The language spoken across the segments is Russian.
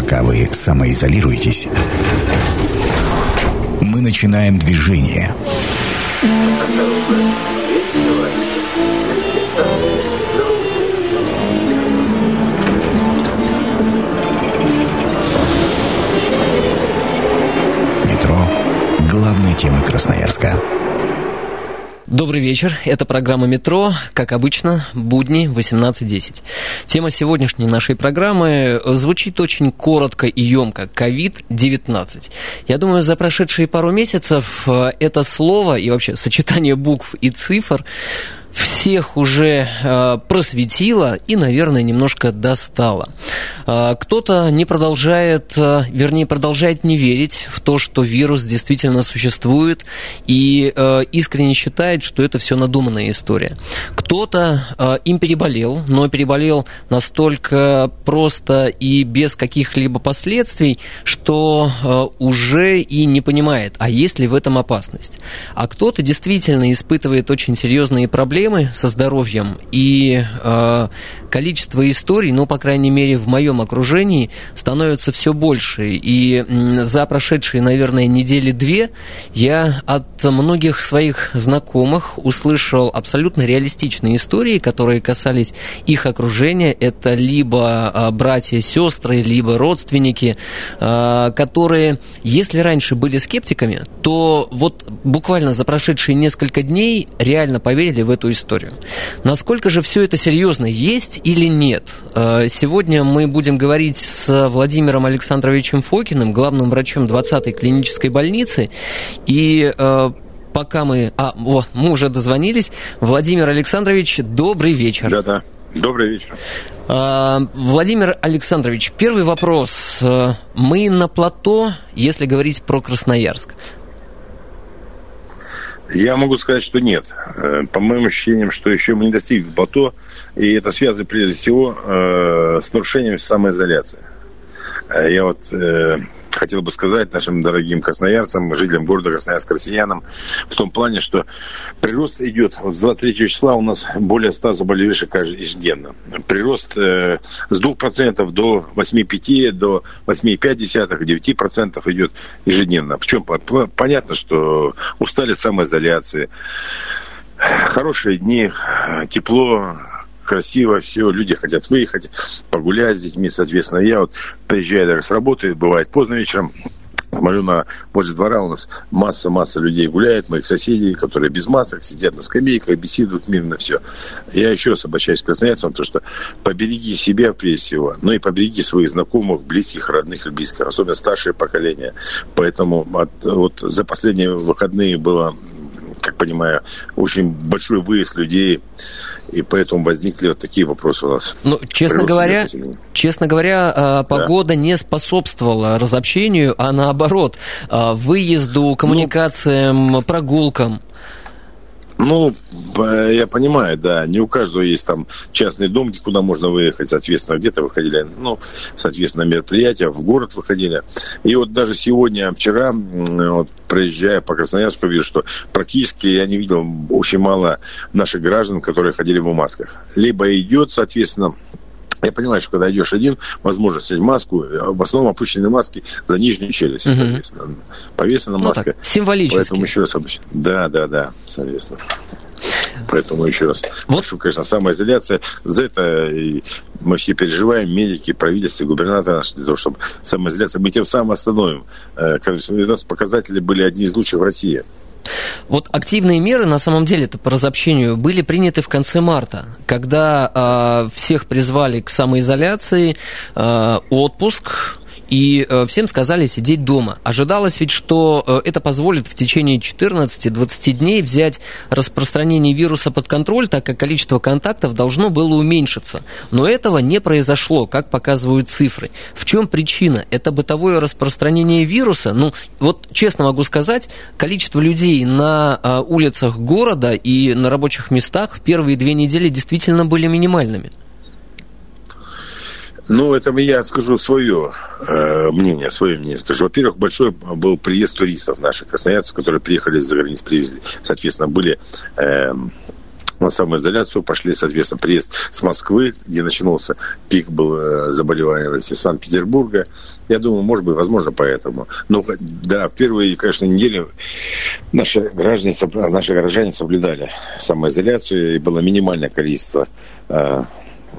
Пока вы самоизолируетесь, мы начинаем движение. Метро – главной темы Красноярска. Добрый вечер. Это программа «Метро». Как обычно, будни 18.10. Тема сегодняшней нашей программы звучит очень коротко и емко. COVID-19. Я думаю, за прошедшие пару месяцев э, это слово и вообще сочетание букв и цифр всех уже э, просветило и, наверное, немножко достало. Э, кто-то не продолжает, э, вернее, продолжает не верить в то, что вирус действительно существует и э, искренне считает, что это все надуманная история. Кто-то им переболел, но переболел настолько просто и без каких-либо последствий, что уже и не понимает, а есть ли в этом опасность. А кто-то действительно испытывает очень серьезные проблемы, проблемы со здоровьем, и э, количество историй, ну, по крайней мере, в моем окружении, становится все больше. И за прошедшие, наверное, недели две я от многих своих знакомых услышал абсолютно реалистичные истории, которые касались их окружения. Это либо э, братья, сестры, либо родственники, э, которые, если раньше были скептиками, то вот буквально за прошедшие несколько дней реально поверили в эту историю. Насколько же все это серьезно, есть или нет? Э, сегодня мы будем говорить с Владимиром Александровичем Фокиным, главным врачом 20-й клинической больницы. И э, пока мы... А, о, мы уже дозвонились. Владимир Александрович, добрый вечер. Да-да, добрый вечер. Э, Владимир Александрович, первый вопрос. Мы на плато, если говорить про Красноярск. Я могу сказать, что нет. Э, по моим ощущениям, что еще мы не достигли плато, и это связано прежде всего э, с нарушением самоизоляции. Э, я вот хотел бы сказать нашим дорогим красноярцам, жителям города Красноярска, россиянам, в том плане, что прирост идет, вот с 23 числа у нас более 100 заболевших ежедневно. Прирост э, с 2% до 8,5, до 8,5, 9% идет ежедневно. Причем понятно, что устали самоизоляции, хорошие дни, тепло, красиво, все, люди хотят выехать, погулять с детьми, соответственно. Я вот приезжаю даже с работы, бывает поздно вечером, Смотрю на позже двора, у нас масса-масса людей гуляет, моих соседей, которые без масок сидят на скамейках, беседуют мирно, все. Я еще раз обращаюсь к красноярцам, то что побереги себя прежде всего, но и побереги своих знакомых, близких, родных и близких, особенно старшее поколение. Поэтому от, вот за последние выходные было как понимаю, очень большой выезд людей, и поэтому возникли вот такие вопросы у нас. Ну, честно говоря, честно говоря, а, погода да. не способствовала разобщению, а наоборот, а, выезду, коммуникациям, ну, прогулкам. Ну, я понимаю, да, не у каждого есть там частный дом, куда можно выехать, соответственно, где-то выходили, ну, соответственно, мероприятия, в город выходили. И вот даже сегодня, вчера, вот, проезжая по Красноярску, вижу, что практически я не видел очень мало наших граждан, которые ходили в масках. Либо идет, соответственно, я понимаю, что когда идешь один, возможно снять маску. В основном опущенные маски за нижнюю челюсть, угу. соответственно. Повесена ну, маска. Так, символически. Поэтому еще раз обычно. Да, да, да, соответственно. Поэтому еще раз вот. прошу, конечно, самоизоляция. За это мы все переживаем, медики, правительство, губернаторы наши, для того, чтобы самоизоляция. Мы тем самым остановим. Э, у нас показатели были одни из лучших в России. Вот активные меры, на самом деле, это по разобщению, были приняты в конце марта, когда э, всех призвали к самоизоляции, э, отпуск, и э, всем сказали сидеть дома. Ожидалось ведь, что э, это позволит в течение 14-20 дней взять распространение вируса под контроль, так как количество контактов должно было уменьшиться. Но этого не произошло, как показывают цифры. В чем причина? Это бытовое распространение вируса? Ну, вот честно могу сказать, количество людей на э, улицах города и на рабочих местах в первые две недели действительно были минимальными. Ну, это я скажу свое э, мнение, свое мнение скажу. Во-первых, большой был приезд туристов наших, красноярцев, которые приехали из-за границ, привезли. Соответственно, были... Э, на самоизоляцию, пошли, соответственно, приезд с Москвы, где начинался пик был э, заболеваемости Санкт-Петербурга. Я думаю, может быть, возможно, поэтому. Но, да, в первые, конечно, недели наши граждане, наши горожане соблюдали самоизоляцию, и было минимальное количество э,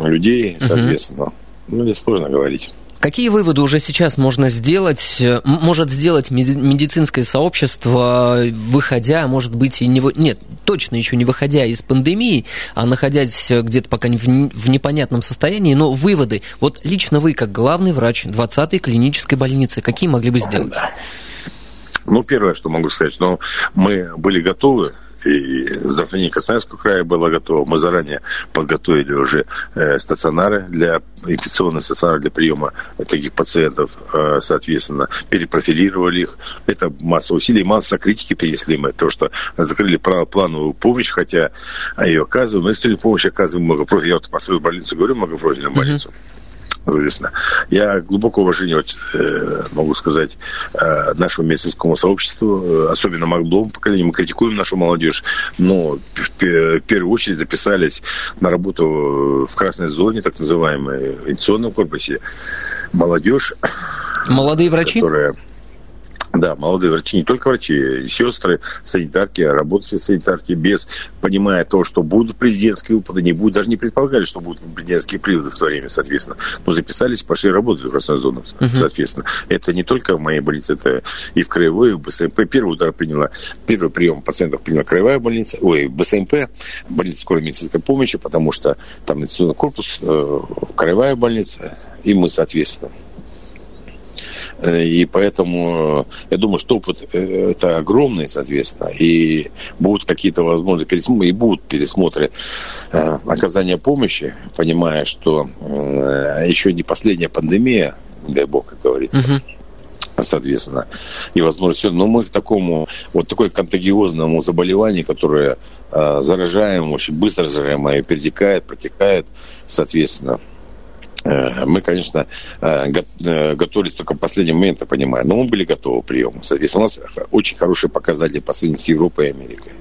людей, соответственно. Угу. Ну, здесь сложно говорить. Какие выводы уже сейчас можно сделать, э, может сделать медицинское сообщество, выходя, может быть, и не... Нет, точно еще не выходя из пандемии, а находясь где-то пока в, непонятном состоянии, но выводы. Вот лично вы, как главный врач 20-й клинической больницы, какие могли бы сделать? Ну, первое, что могу сказать, но мы были готовы и здравоохранение Красноярского края было готово. Мы заранее подготовили уже э, стационары для инфекционные стационары для приема таких пациентов, э, соответственно, перепрофилировали их. Это масса усилий, масса критики перенесли мы. То, что закрыли плановую помощь, хотя ее оказываем. Если помощь оказываем многопрофильную, я вот по своей больнице говорю, многопрофильную больницу. Uh-huh известно. Я глубоко уважение э, могу сказать э, нашему медицинскому сообществу, э, особенно молодому поколению. Мы критикуем нашу молодежь, но в первую очередь записались на работу в красной зоне, так называемой, в инфекционном корпусе. Молодежь. Молодые врачи? Которая да, молодые врачи, не только врачи, сестры, санитарки, работавшие санитарки, без понимая то, что будут президентские выплаты, не будут, даже не предполагали, что будут президентские приводы в то время, соответственно. Но записались, пошли работать в красную зону, uh-huh. соответственно. Это не только в моей больнице, это и в краевой, и в БСМП. Первый удар приняла, первый прием пациентов приняла краевая больница, ой, БСМП, больница скорой медицинской помощи, потому что там инвестиционный корпус, э, краевая больница, и мы, соответственно. Э, и поэтому э, я думаю, что опыт э, это огромный, соответственно, и будут какие-то возможные пересмотры, и будут пересмотры оказания помощи, понимая, что еще не последняя пандемия, дай бог, как говорится. Uh-huh соответственно, и возможно все. Но мы к такому, вот такой контагиозному заболеванию, которое э, заражаем, очень быстро заражаемое, перетекает, протекает, соответственно, мы, конечно, э, э, готовились только в последний момент, я понимаю, но мы были готовы к приему. Соответственно, у нас очень хорошие показатели по сравнению с Европой и Америкой.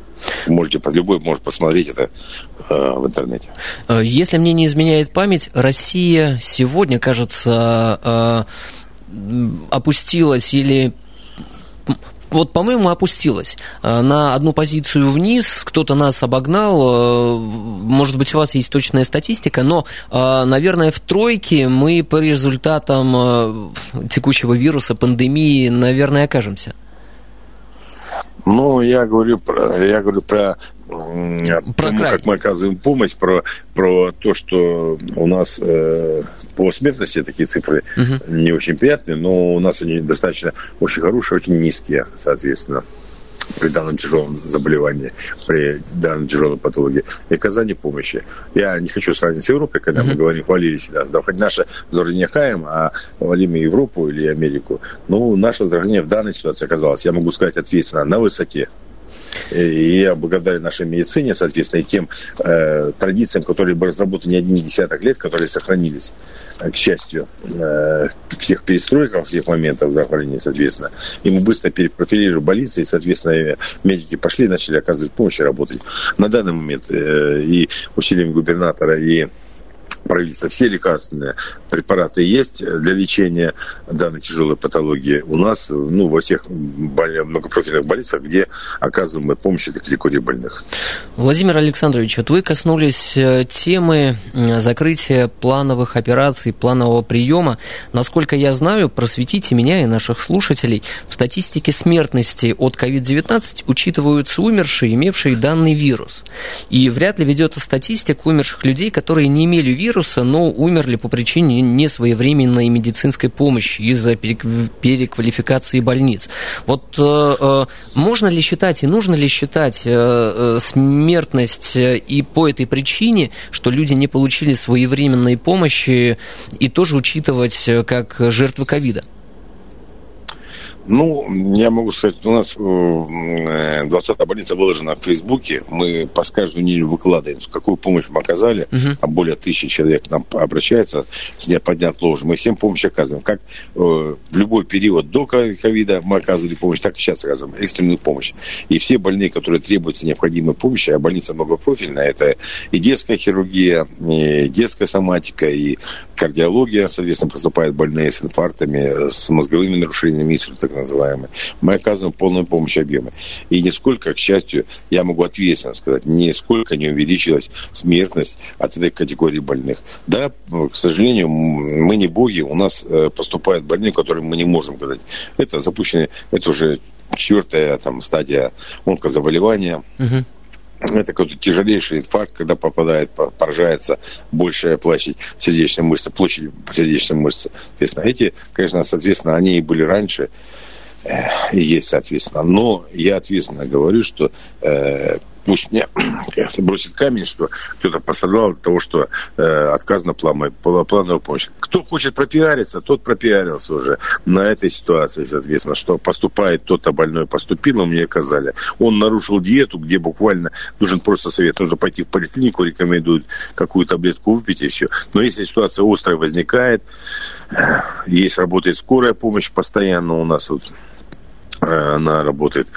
Можете, любой может посмотреть это в интернете. Если мне не изменяет память, Россия сегодня, кажется, опустилась или вот, по-моему, опустилась э, на одну позицию вниз, кто-то нас обогнал, э, может быть, у вас есть точная статистика, но, э, наверное, в тройке мы по результатам текущего вируса, пандемии, наверное, окажемся. Ну, я говорю про, я говорю про про тому, как мы оказываем помощь, про, про то, что у нас э, по смертности такие цифры угу. не очень приятные, но у нас они достаточно очень хорошие, очень низкие, соответственно при данном тяжелом заболевании, при данной тяжелой патологии, и оказание помощи. Я не хочу сравнить с Европой, когда mm-hmm. мы говорим, хвалили себя, хоть наше здоровье хаем, а хвалим Европу или Америку. Ну, наше здоровье в данной ситуации оказалось, я могу сказать ответственно, на высоте. И я благодарен нашей медицине, соответственно, и тем э, традициям, которые были разработаны не один десяток лет, которые сохранились, к счастью, э, всех перестройках, всех моментов здравоохранения, соответственно. И мы быстро перепрофилировали больницы, и, соответственно, медики пошли начали оказывать помощь и работать. На данный момент э, и усилиями губернатора, и правительства все лекарственные препараты есть для лечения данной тяжелой патологии у нас, ну, во всех многопрофильных больницах, где оказываем помощь для категории больных. Владимир Александрович, вот вы коснулись э, темы закрытия плановых операций, планового приема. Насколько я знаю, просветите меня и наших слушателей, в статистике смертности от COVID-19 учитываются умершие, имевшие данный вирус. И вряд ли ведется статистика умерших людей, которые не имели вируса, но умерли по причине несвоевременной медицинской помощи из-за переквалификации больниц. Вот э, э, можно ли считать и нужно ли считать э, смертность и по этой причине, что люди не получили своевременной помощи, и тоже учитывать как жертвы ковида? Ну, я могу сказать, у нас 20-я больница выложена в Фейсбуке. Мы по каждую неделю выкладываем, какую помощь мы оказали. Uh-huh. А более тысячи человек к нам обращается с дня ложь. Мы всем помощь оказываем. Как э, в любой период до ковида мы оказывали помощь, так и сейчас оказываем экстренную помощь. И все больные, которые требуются необходимой помощи, а больница многопрофильная, это и детская хирургия, и детская соматика, и кардиология, соответственно, поступают больные с инфарктами, с мозговыми нарушениями, так называемые. Мы оказываем полную помощь объемы. И нисколько, к счастью, я могу ответственно сказать, нисколько не увеличилась смертность от этой категории больных. Да, к сожалению, мы не боги, у нас э, поступают больные, которые мы не можем сказать. Это запущенные, это уже четвертая там, стадия онкозаболевания. Угу это какой-то тяжелейший инфаркт, когда попадает, поражается большая площадь сердечной мышцы, площадь сердечной мышцы. Соответственно, эти, конечно, соответственно, они и были раньше, и есть, соответственно. Но я ответственно говорю, что э, пусть мне бросит камень, что кто-то пострадал от того, что э, отказано плановой, плановой помощи. Кто хочет пропиариться, тот пропиарился уже на этой ситуации, соответственно, что поступает тот-то больной поступил, мне сказали. Он нарушил диету, где буквально нужен просто совет. Нужно пойти в поликлинику, рекомендуют какую таблетку выпить и все. Но если ситуация острая возникает, э, есть работает скорая помощь постоянно у нас вот Э, она работает,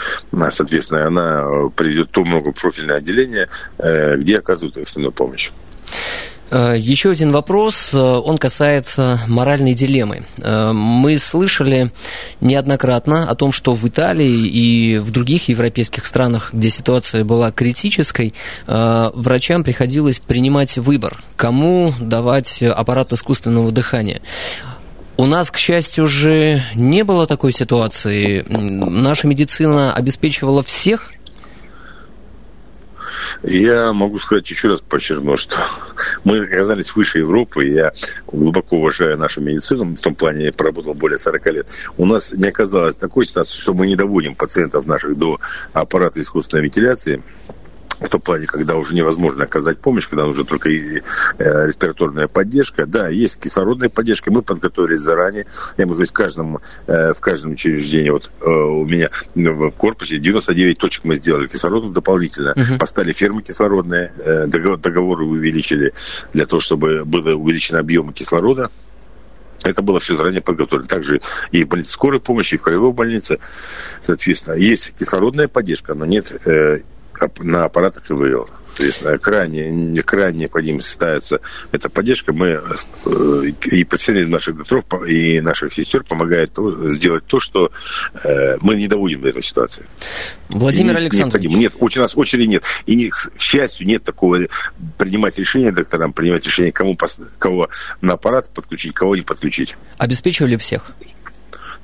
соответственно, она э, приведет то многопрофильное отделение, э, где оказывают экстренную помощь. Еще один вопрос, он касается моральной дилеммы. Мы слышали неоднократно о том, что в Италии и в других европейских странах, где ситуация была критической, врачам приходилось принимать выбор, кому давать аппарат искусственного дыхания. У нас, к счастью, уже не было такой ситуации. Наша медицина обеспечивала всех я могу сказать еще раз подчеркну, что мы оказались выше Европы, я глубоко уважаю нашу медицину, в том плане я проработал более 40 лет. У нас не оказалось такой ситуации, что мы не доводим пациентов наших до аппарата искусственной вентиляции, в том плане, когда уже невозможно оказать помощь, когда уже только и, э, респираторная поддержка. Да, есть кислородная поддержка, мы подготовились заранее. Я могу сказать, в каждом, э, в каждом учреждении, вот э, у меня в корпусе 99 точек мы сделали кислородных дополнительно. Uh-huh. Поставили фермы кислородные, э, договор, договоры увеличили для того, чтобы было увеличено объем кислорода. Это было все заранее подготовлено. Также и в больнице скорой помощи, и в краевой больнице, соответственно, есть кислородная поддержка, но нет э, на аппаратах ИВЛ. Соответственно, крайне, крайне необходимо ставится эта поддержка. Мы э, и представители наших докторов и наших сестер помогают сделать то, что э, мы не доводим до этой ситуации. Владимир Александрович. Нет, у нас очереди нет. И, к счастью, нет такого принимать решения докторам, принимать решение, кому, кого на аппарат подключить, кого не подключить. Обеспечивали всех?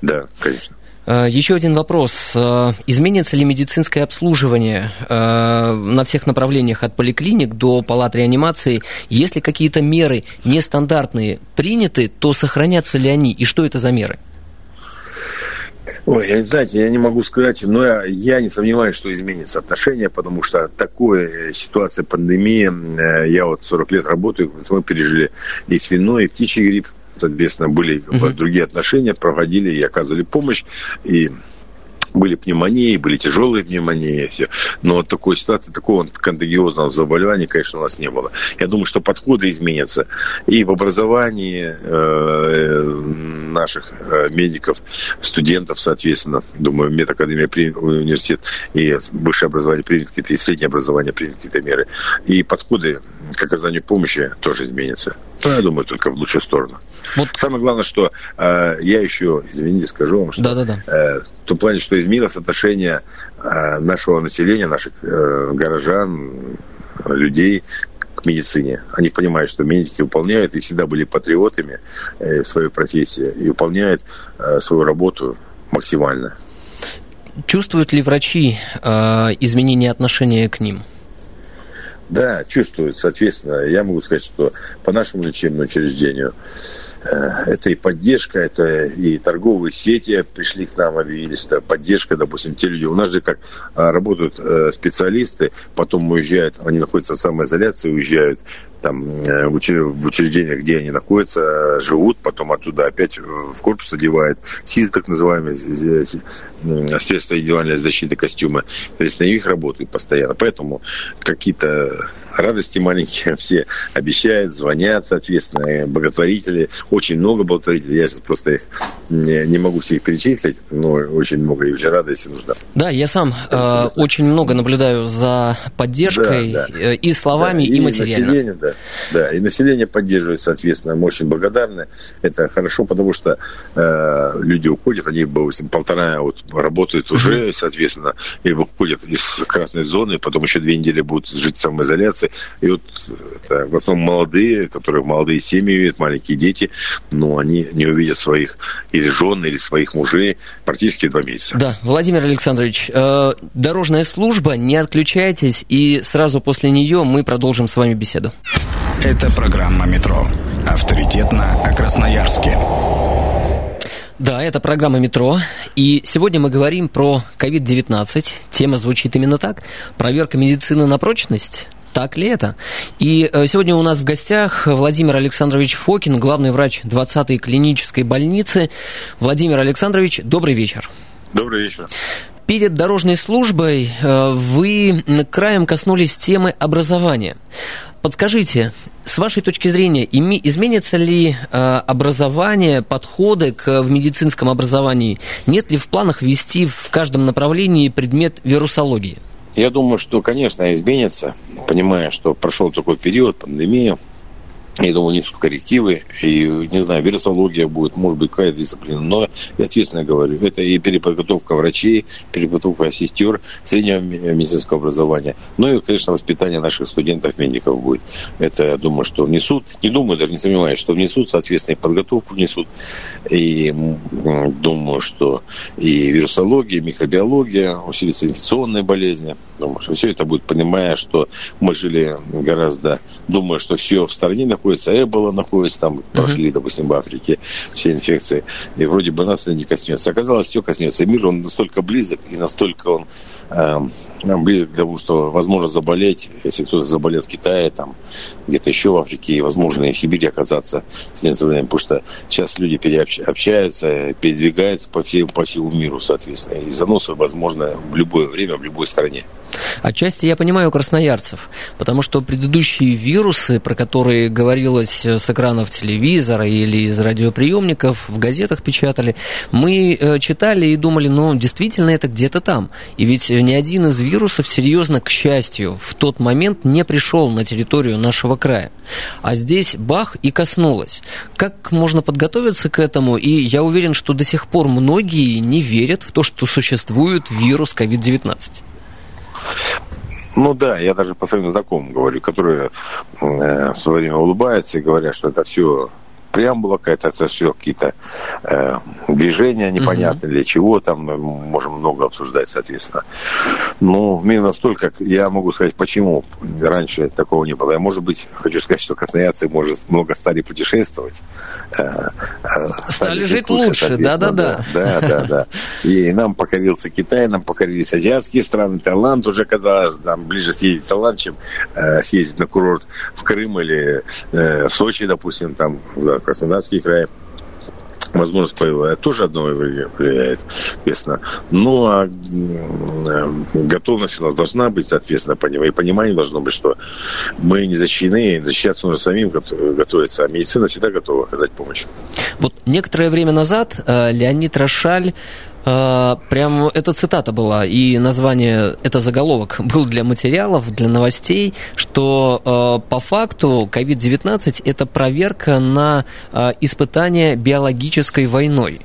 Да, конечно. Э, Еще один вопрос. Э, изменится ли медицинское обслуживание э, на всех направлениях от поликлиник до палат реанимации? Если какие-то меры нестандартные приняты, то сохранятся ли они? И что это за меры? Ой, знаете, я не могу сказать, но я, я не сомневаюсь, что изменится отношение, потому что такая ситуация пандемии, я вот 40 лет работаю, мы пережили и свиной, и птичий грипп, соответственно, были uh-huh. другие отношения, проводили и оказывали помощь. И были пневмонии, были тяжелые пневмонии, все. но такой ситуации, такого контагиозного заболевания, конечно, у нас не было. Я думаю, что подходы изменятся и в образовании э, наших э, медиков, студентов, соответственно. Думаю, медакадемия примет, университет и высшее образование примет какие-то, и среднее образование примет какие-то меры. И подходы к оказанию помощи тоже изменятся. Ну, я думаю, только в лучшую сторону. Вот. Самое главное, что э, я еще, извините, скажу вам, что да, да, да. Э, в том плане, что изменилось отношение э, нашего населения, наших э, горожан, людей к медицине. Они понимают, что медики выполняют и всегда были патриотами э, своей профессии и выполняют э, свою работу максимально. Чувствуют ли врачи э, изменение отношения к ним? Да, чувствуют. Соответственно, я могу сказать, что по нашему лечебному учреждению это и поддержка, это и торговые сети пришли к нам, объявились, это поддержка, допустим, те люди. У нас же как работают специалисты, потом уезжают, они находятся в самоизоляции, уезжают там в учреждениях, где они находятся, живут, потом оттуда опять в корпус одевают, СИЗ так называемые, средства индивидуальной защиты костюма. То есть на них работают постоянно. Поэтому какие-то радости маленькие все обещают, звонят, соответственно, благотворители. Очень много благотворителей. Я сейчас просто их не, не могу всех перечислить, но очень много и очень рада, если нужно. Да, я сам э, очень много наблюдаю за поддержкой да, да. Э, и словами, да, и, и материально. Население, да, да, и население поддерживает, соответственно. Мы очень благодарны. Это хорошо, потому что э, люди уходят, они, полтора вот работают уже, соответственно, и выходят из красной зоны, потом еще две недели будут жить в самоизоляции. И вот это в основном молодые, которые молодые семьи имеют, маленькие дети, но они не увидят своих или жен, или своих мужей практически два месяца. Да, Владимир Александрович, э, дорожная служба, не отключайтесь, и сразу после нее мы продолжим с вами беседу. Это программа «Метро». Авторитетно о Красноярске. Да, это программа «Метро», и сегодня мы говорим про COVID-19. Тема звучит именно так. Проверка медицины на прочность. Так ли это? И э, сегодня у нас в гостях Владимир Александрович Фокин, главный врач 20-й клинической больницы. Владимир Александрович, добрый вечер. Добрый вечер. Перед дорожной службой э, вы краем коснулись темы образования. Подскажите, с вашей точки зрения, изменится ли э, образование, подходы к, в медицинском образовании? Нет ли в планах ввести в каждом направлении предмет вирусологии? Я думаю, что, конечно, изменится, понимая, что прошел такой период, пандемия, я думаю, несут коррективы, и, не знаю, вирусология будет, может быть, какая-то дисциплина, но я ответственно говорю, это и переподготовка врачей, переподготовка сестер среднего медицинского образования, ну и, конечно, воспитание наших студентов, медиков будет. Это, я думаю, что внесут, не думаю, даже не сомневаюсь, что внесут, соответственно, и подготовку внесут, и думаю, что и вирусология, и микробиология, усилится инфекционные болезни, думаю, что все это будет, понимая, что мы жили гораздо, думаю, что все в стороне находится, находится, Эбола находится, там прошли, допустим, в Африке все инфекции, и вроде бы нас это не коснется. Оказалось, все коснется. Мир, он настолько близок, и настолько он э, близок к тому, что возможно заболеть, если кто-то заболел в Китае, там, где-то еще в Африке, и возможно и в Сибири оказаться, потому что сейчас люди переобщаются, передвигаются по всему, по всему миру, соответственно, и заносы возможно в любое время, в любой стране. Отчасти я понимаю красноярцев, потому что предыдущие вирусы, про которые говорилось с экранов телевизора или из радиоприемников, в газетах печатали, мы э, читали и думали, ну, действительно, это где-то там. И ведь ни один из вирусов серьезно, к счастью, в тот момент не пришел на территорию нашего края. А здесь бах и коснулось. Как можно подготовиться к этому? И я уверен, что до сих пор многие не верят в то, что существует вирус COVID-19. Ну да, я даже по своим знакомым говорю, которые э, в свое время улыбаются и говорят, что это все преамбула какая-то, это все какие-то э, движения непонятные, для чего там мы можем много обсуждать, соответственно. Ну, мне настолько, я могу сказать, почему раньше такого не было. Я, может быть, хочу сказать, что красноярцы, может, много стали путешествовать. Э, э, стали, жить лучше, да-да-да. Да, да, да. И нам покорился Китай, нам покорились азиатские страны, Таиланд уже казалось, нам ближе съездить в Таиланд, чем э, съездить на курорт в Крым или э, в Сочи, допустим, там, да, Краснодарский край возможность появилась, тоже одно влияет, соответственно. Ну, а готовность у нас должна быть, соответственно, и понимание должно быть, что мы не защищены, защищаться нужно самим готовиться, а медицина всегда готова оказать помощь. Некоторое время назад э, Леонид Рошаль а, прям эта цитата была, и название, это заголовок был для материалов, для новостей, что э, по факту COVID-19 это проверка на э, испытание биологической войной.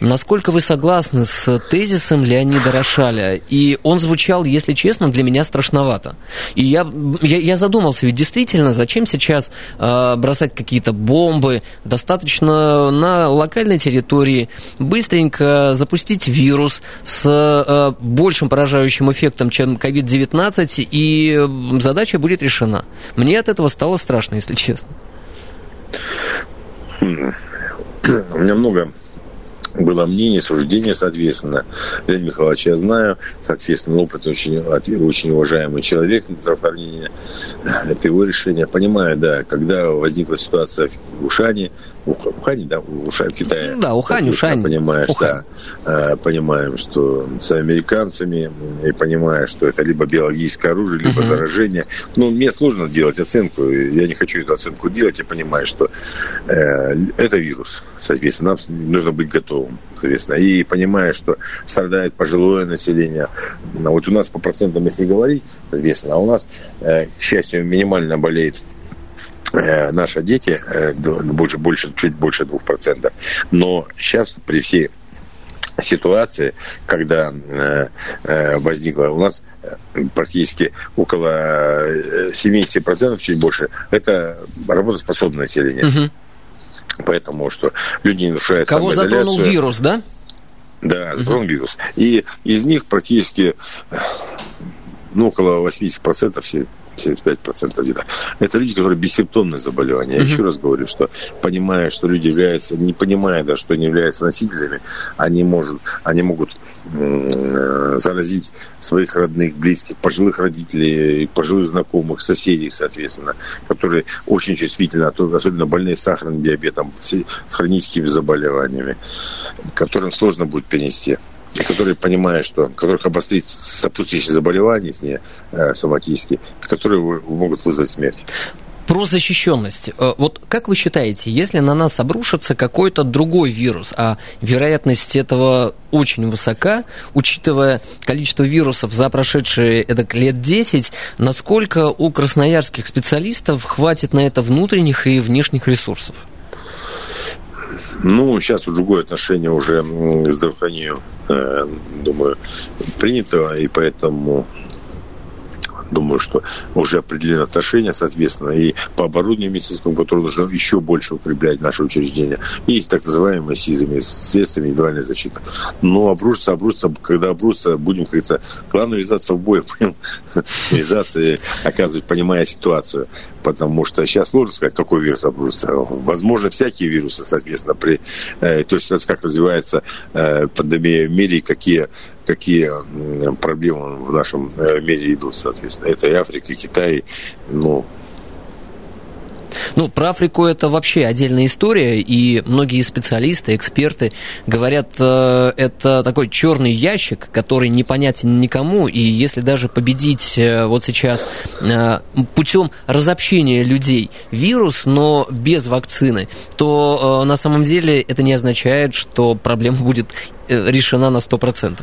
Насколько вы согласны с тезисом Леонида Рошаля? И он звучал, если честно, для меня страшновато. И я, я, я задумался, ведь действительно, зачем сейчас э, бросать какие-то бомбы? Достаточно на локальной территории быстренько запустить вирус с э, большим поражающим эффектом, чем COVID-19, и задача будет решена. Мне от этого стало страшно, если честно. У меня много было мнение, суждение, соответственно. Леонид Михайлович я знаю, соответственно, опыт очень, очень уважаемый человек здравоохранения. Это его решение. Понимаю, да, когда возникла ситуация в Ушане, Ухань, да, Ушань, в Китае. Ну да, Ухань, Ушань. Понимаешь, Ухань. да. Э, понимаем, что с американцами, и понимая, что это либо биологическое оружие, либо uh-huh. заражение. Ну, мне сложно делать оценку, я не хочу эту оценку делать, я понимаю, что э, это вирус, соответственно, нам нужно быть готовым, соответственно. И понимая, что страдает пожилое население, вот у нас по процентам, если говорить, соответственно, а у нас, э, к счастью, минимально болеет Э, наши дети, э, больше, больше, чуть больше 2%. Но сейчас при всей ситуации, когда возникла у нас практически около 70%, чуть больше, это работоспособное население. Угу. Поэтому что люди не нарушают Кого затронул вирус, да? Да, затронул угу. вирус. И из них практически ну, около 80% все 75% где-то. Это люди, которые бессимптомные заболевания. Я uh-huh. еще раз говорю, что понимая, что люди являются, не понимая даже, что они являются носителями, они, может, они могут э, заразить своих родных, близких, пожилых родителей, пожилых знакомых, соседей, соответственно, которые очень чувствительны, а особенно больные с сахарным диабетом, с хроническими заболеваниями, которым сложно будет перенести которые понимают, что, которых обострить сопутствующие заболевания, их не э, соматические, которые могут вызвать смерть. Про защищенность. Э, вот как вы считаете, если на нас обрушится какой-то другой вирус, а вероятность этого очень высока, учитывая количество вирусов за прошедшие это, лет 10, насколько у красноярских специалистов хватит на это внутренних и внешних ресурсов? Ну, сейчас другое отношение уже к здравоохранению, думаю, принято, и поэтому думаю, что уже определены отношения, соответственно, и по оборудованию медицинскому, которое нужно еще больше укреплять наши учреждения. И так называемые СИЗами, средствами индивидуальной защиты. Но обрушится, обрушится, когда обрушится, будем, как говорится, главное ввязаться в бой, ввязаться и оказывать, понимая ситуацию. Потому что сейчас сложно сказать, какой вирус обрушится. Возможно, всякие вирусы, соответственно, при, э, то есть как развивается э, пандемия в мире, какие какие проблемы в нашем э, мире идут, соответственно. Это и Африка, и Китай, ну, ну, про Африку это вообще отдельная история, и многие специалисты, эксперты говорят, э, это такой черный ящик, который непонятен никому, и если даже победить э, вот сейчас путем разобщения людей вирус, но без вакцины, то на самом деле это не означает, что проблема будет решена на 100%.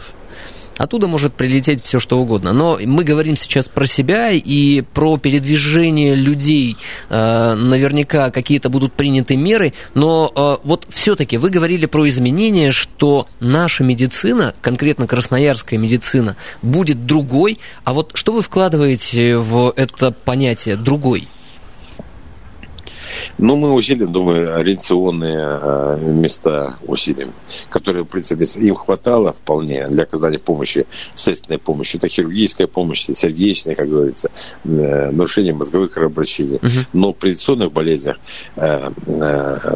Оттуда может прилететь все, что угодно. Но мы говорим сейчас про себя и про передвижение людей. Э, наверняка какие-то будут приняты меры. Но э, вот все-таки вы говорили про изменения, что наша медицина, конкретно красноярская медицина, будет другой. А вот что вы вкладываете в это понятие «другой»? Ну, мы усилим, думаю, ориентационные э, места усилим, которые, в принципе, им хватало вполне для оказания помощи, следственной помощи. Это хирургическая помощь, сердечная, как говорится, э, нарушение мозговых кровообращений. Угу. Но при инфекционных болезнях, э,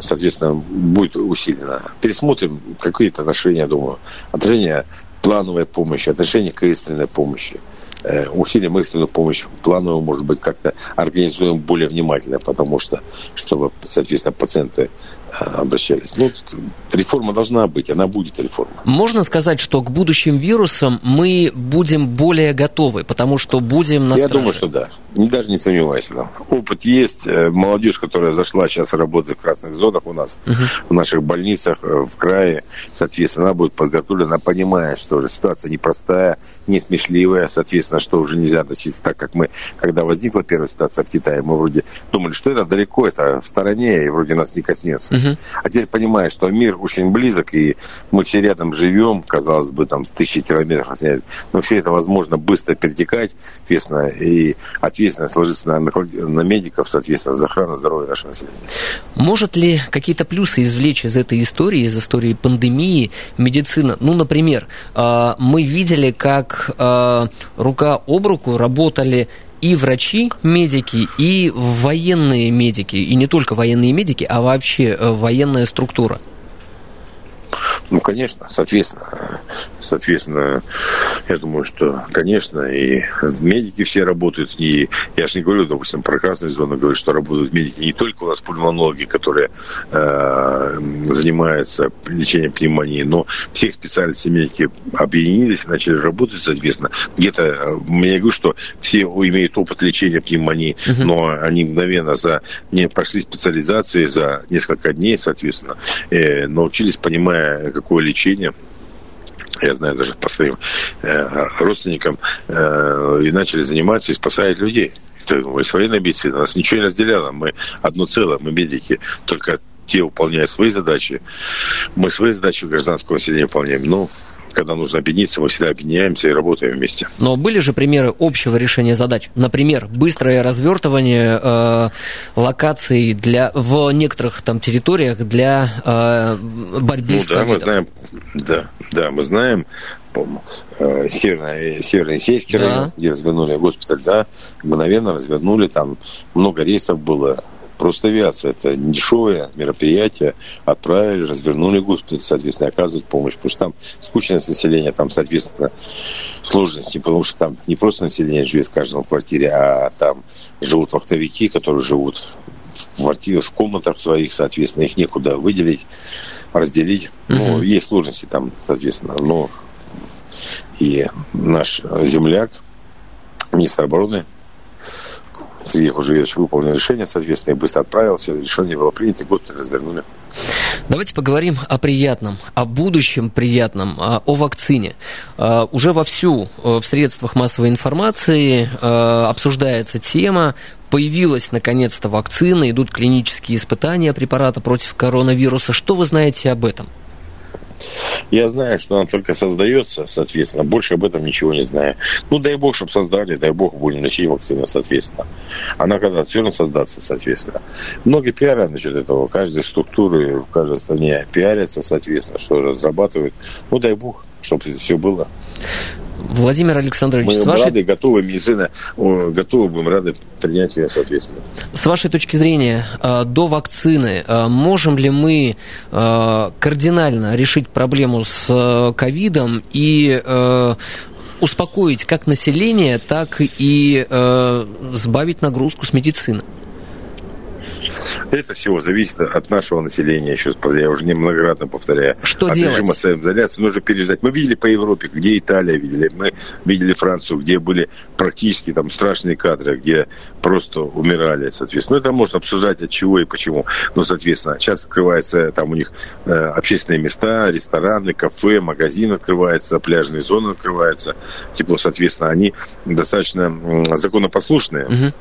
соответственно, будет усилено. Пересмотрим какие-то отношения, думаю, отношения плановой помощи, отношения к экстренной помощи. Э, усилим экстренную помощь плановую, может быть, как-то организуем более внимательно, потому что, чтобы, соответственно, пациенты обращались. Ну, реформа должна быть, она будет реформа. Можно сказать, что к будущим вирусам мы будем более готовы, потому что будем на Я думаю, что да. Не, даже не сомневаюсь. Да. Опыт есть. Э, молодежь, которая зашла сейчас работает в красных зонах у нас, угу. в наших больницах, э, в крае, соответственно, она будет подготовлена, она понимает, что уже ситуация непростая, не смешливая, соответственно, что уже нельзя относиться так, как мы, когда возникла первая ситуация в Китае, мы вроде думали, что это далеко, это в стороне, и вроде нас не коснется. Угу. А теперь понимаешь, что мир очень близок, и мы все рядом живем, казалось бы, там, с тысячи километров, но все это возможно быстро перетекать, соответственно, и ответственность ложится на, на, на медиков, соответственно, за охрану здоровья нашего населения. Может ли какие-то плюсы извлечь из этой истории, из истории пандемии медицина? Ну, например, а, мы видели, как а, рука об руку работали и врачи, медики, и военные медики, и не только военные медики, а вообще э, военная структура? Ну, конечно, соответственно. Соответственно, я думаю, что, конечно, и медики все работают. И я же не говорю, допустим, про красную зону, говорю, что работают медики не только у нас пульмонологи, которые э, занимаются лечением пневмонии, но всех специальностей медики объединились и начали работать, соответственно. Где-то, э, я говорю, что все имеют опыт лечения пневмонии, uh-huh. но они мгновенно за не прошли специализации за несколько дней, соответственно, э, научились, понимая, какое лечение, я знаю даже по своим э, родственникам, э, и начали заниматься и спасать людей. С военной медициной, нас ничего не разделяло, мы одно целое, мы медики, только те выполняют свои задачи, мы свои задачи гражданского населения выполняем. Ну, когда нужно объединиться, мы всегда объединяемся и работаем вместе. Но были же примеры общего решения задач. Например, быстрое развертывание э, локаций для, в некоторых там территориях для э, борьбы ну, с да, мы знаем, да, да, мы знаем, э, Северный, Северный Сельский да. район, где развернули госпиталь, да, мгновенно развернули, там много рейсов было, Просто авиация – это дешевое мероприятие. Отправили, развернули госпиталь, соответственно, оказывать помощь. Потому что там скучность населения, там, соответственно, сложности, потому что там не просто население живет в каждом квартире, а там живут вахтовики, которые живут в квартирах, в комнатах своих, соответственно, их некуда выделить, разделить. Ну, есть сложности там, соответственно, но и наш земляк, министр обороны Сергей Хужевич выполнил решение, соответственно, и быстро отправился. Решение было принято, госпиталь развернули. Давайте поговорим о приятном, о будущем приятном, о вакцине. А, уже вовсю э, в средствах массовой информации э, обсуждается тема появилась наконец-то вакцина, идут клинические испытания препарата против коронавируса. Что вы знаете об этом? Я знаю, что она только создается, соответственно, больше об этом ничего не знаю. Ну, дай бог, чтобы создали, дай бог, будем лечить вакцину, соответственно. Она когда все равно создаться, соответственно. Много пиара насчет этого. Каждой структуры в каждой стране пиарятся, соответственно, что разрабатывают. Ну, дай бог, чтобы все было. Владимир Александрович, мы с вашей... рады, готовы, медицина, готовы, будем рады принять ее, соответственно. С вашей точки зрения, э, до вакцины э, можем ли мы э, кардинально решить проблему с ковидом и успокоить как население, так и сбавить нагрузку с медицины? Это всего зависит от нашего населения, еще я уже не многократно повторяю. Что от делать? режима самоизоляции нужно переждать. Мы видели по Европе, где Италия видели, мы видели Францию, где были практически там страшные кадры, где просто умирали, соответственно. Ну, это можно обсуждать от чего и почему. Но, соответственно, сейчас открываются там у них э, общественные места, рестораны, кафе, магазины открываются, пляжные зоны открываются. Тепло, соответственно, они достаточно законопослушные. Угу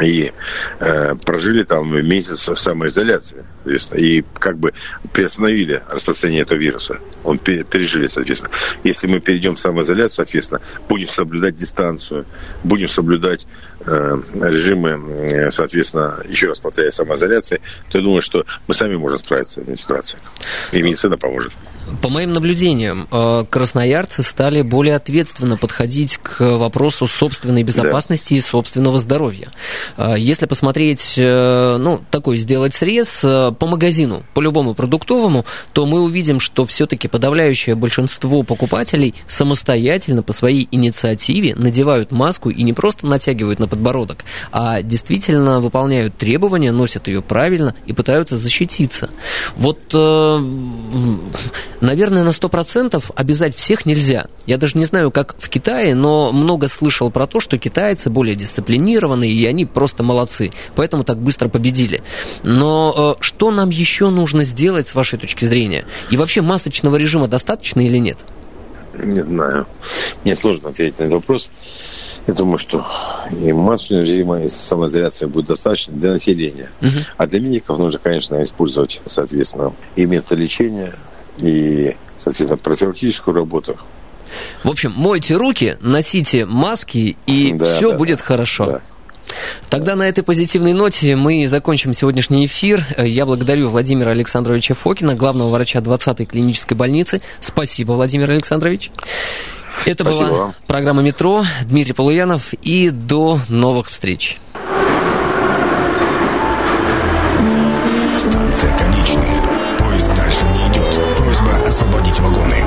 и э, прожили там месяц в самоизоляции, соответственно, и как бы приостановили распространение этого вируса. Он пережили, соответственно. Если мы перейдем в самоизоляцию, соответственно, будем соблюдать дистанцию, будем соблюдать э, режимы, э, соответственно, еще раз повторяю, самоизоляции, то я думаю, что мы сами можем справиться с этой ситуацией. И медицина поможет. По моим наблюдениям, э, красноярцы стали более ответственно подходить к вопросу собственной безопасности да. и собственного здоровья. Э, если посмотреть, ну, такой сделать срез по магазину, по любому продуктовому, то мы увидим, что все-таки подавляющее большинство покупателей самостоятельно по своей инициативе надевают маску и не просто натягивают на подбородок, а действительно выполняют требования, носят ее правильно и пытаются защититься. Вот наверное, на 100% обязать всех нельзя. Я даже не знаю, как в Китае, но много слышал про то, что китайцы более дисциплинированные, и они просто молодцы. Поэтому так быстро победили. Но э, что нам еще нужно сделать, с вашей точки зрения? И вообще масочного режима достаточно или нет? Не знаю. Мне сложно ответить на этот вопрос. Я думаю, что и масочного режима, и самоизоляция будет достаточно для населения. Угу. А для медиков нужно, конечно, использовать, соответственно, и методы лечения, и, соответственно, профилактическую работу. В общем, мойте руки, носите маски, и да, все да, будет хорошо. Да. Тогда на этой позитивной ноте мы закончим сегодняшний эфир. Я благодарю Владимира Александровича Фокина, главного врача 20-й клинической больницы. Спасибо, Владимир Александрович. Это Спасибо была вам. программа «Метро». Дмитрий Полуянов. И до новых встреч. Станция конечная. Поезд дальше не идет. Просьба освободить вагоны.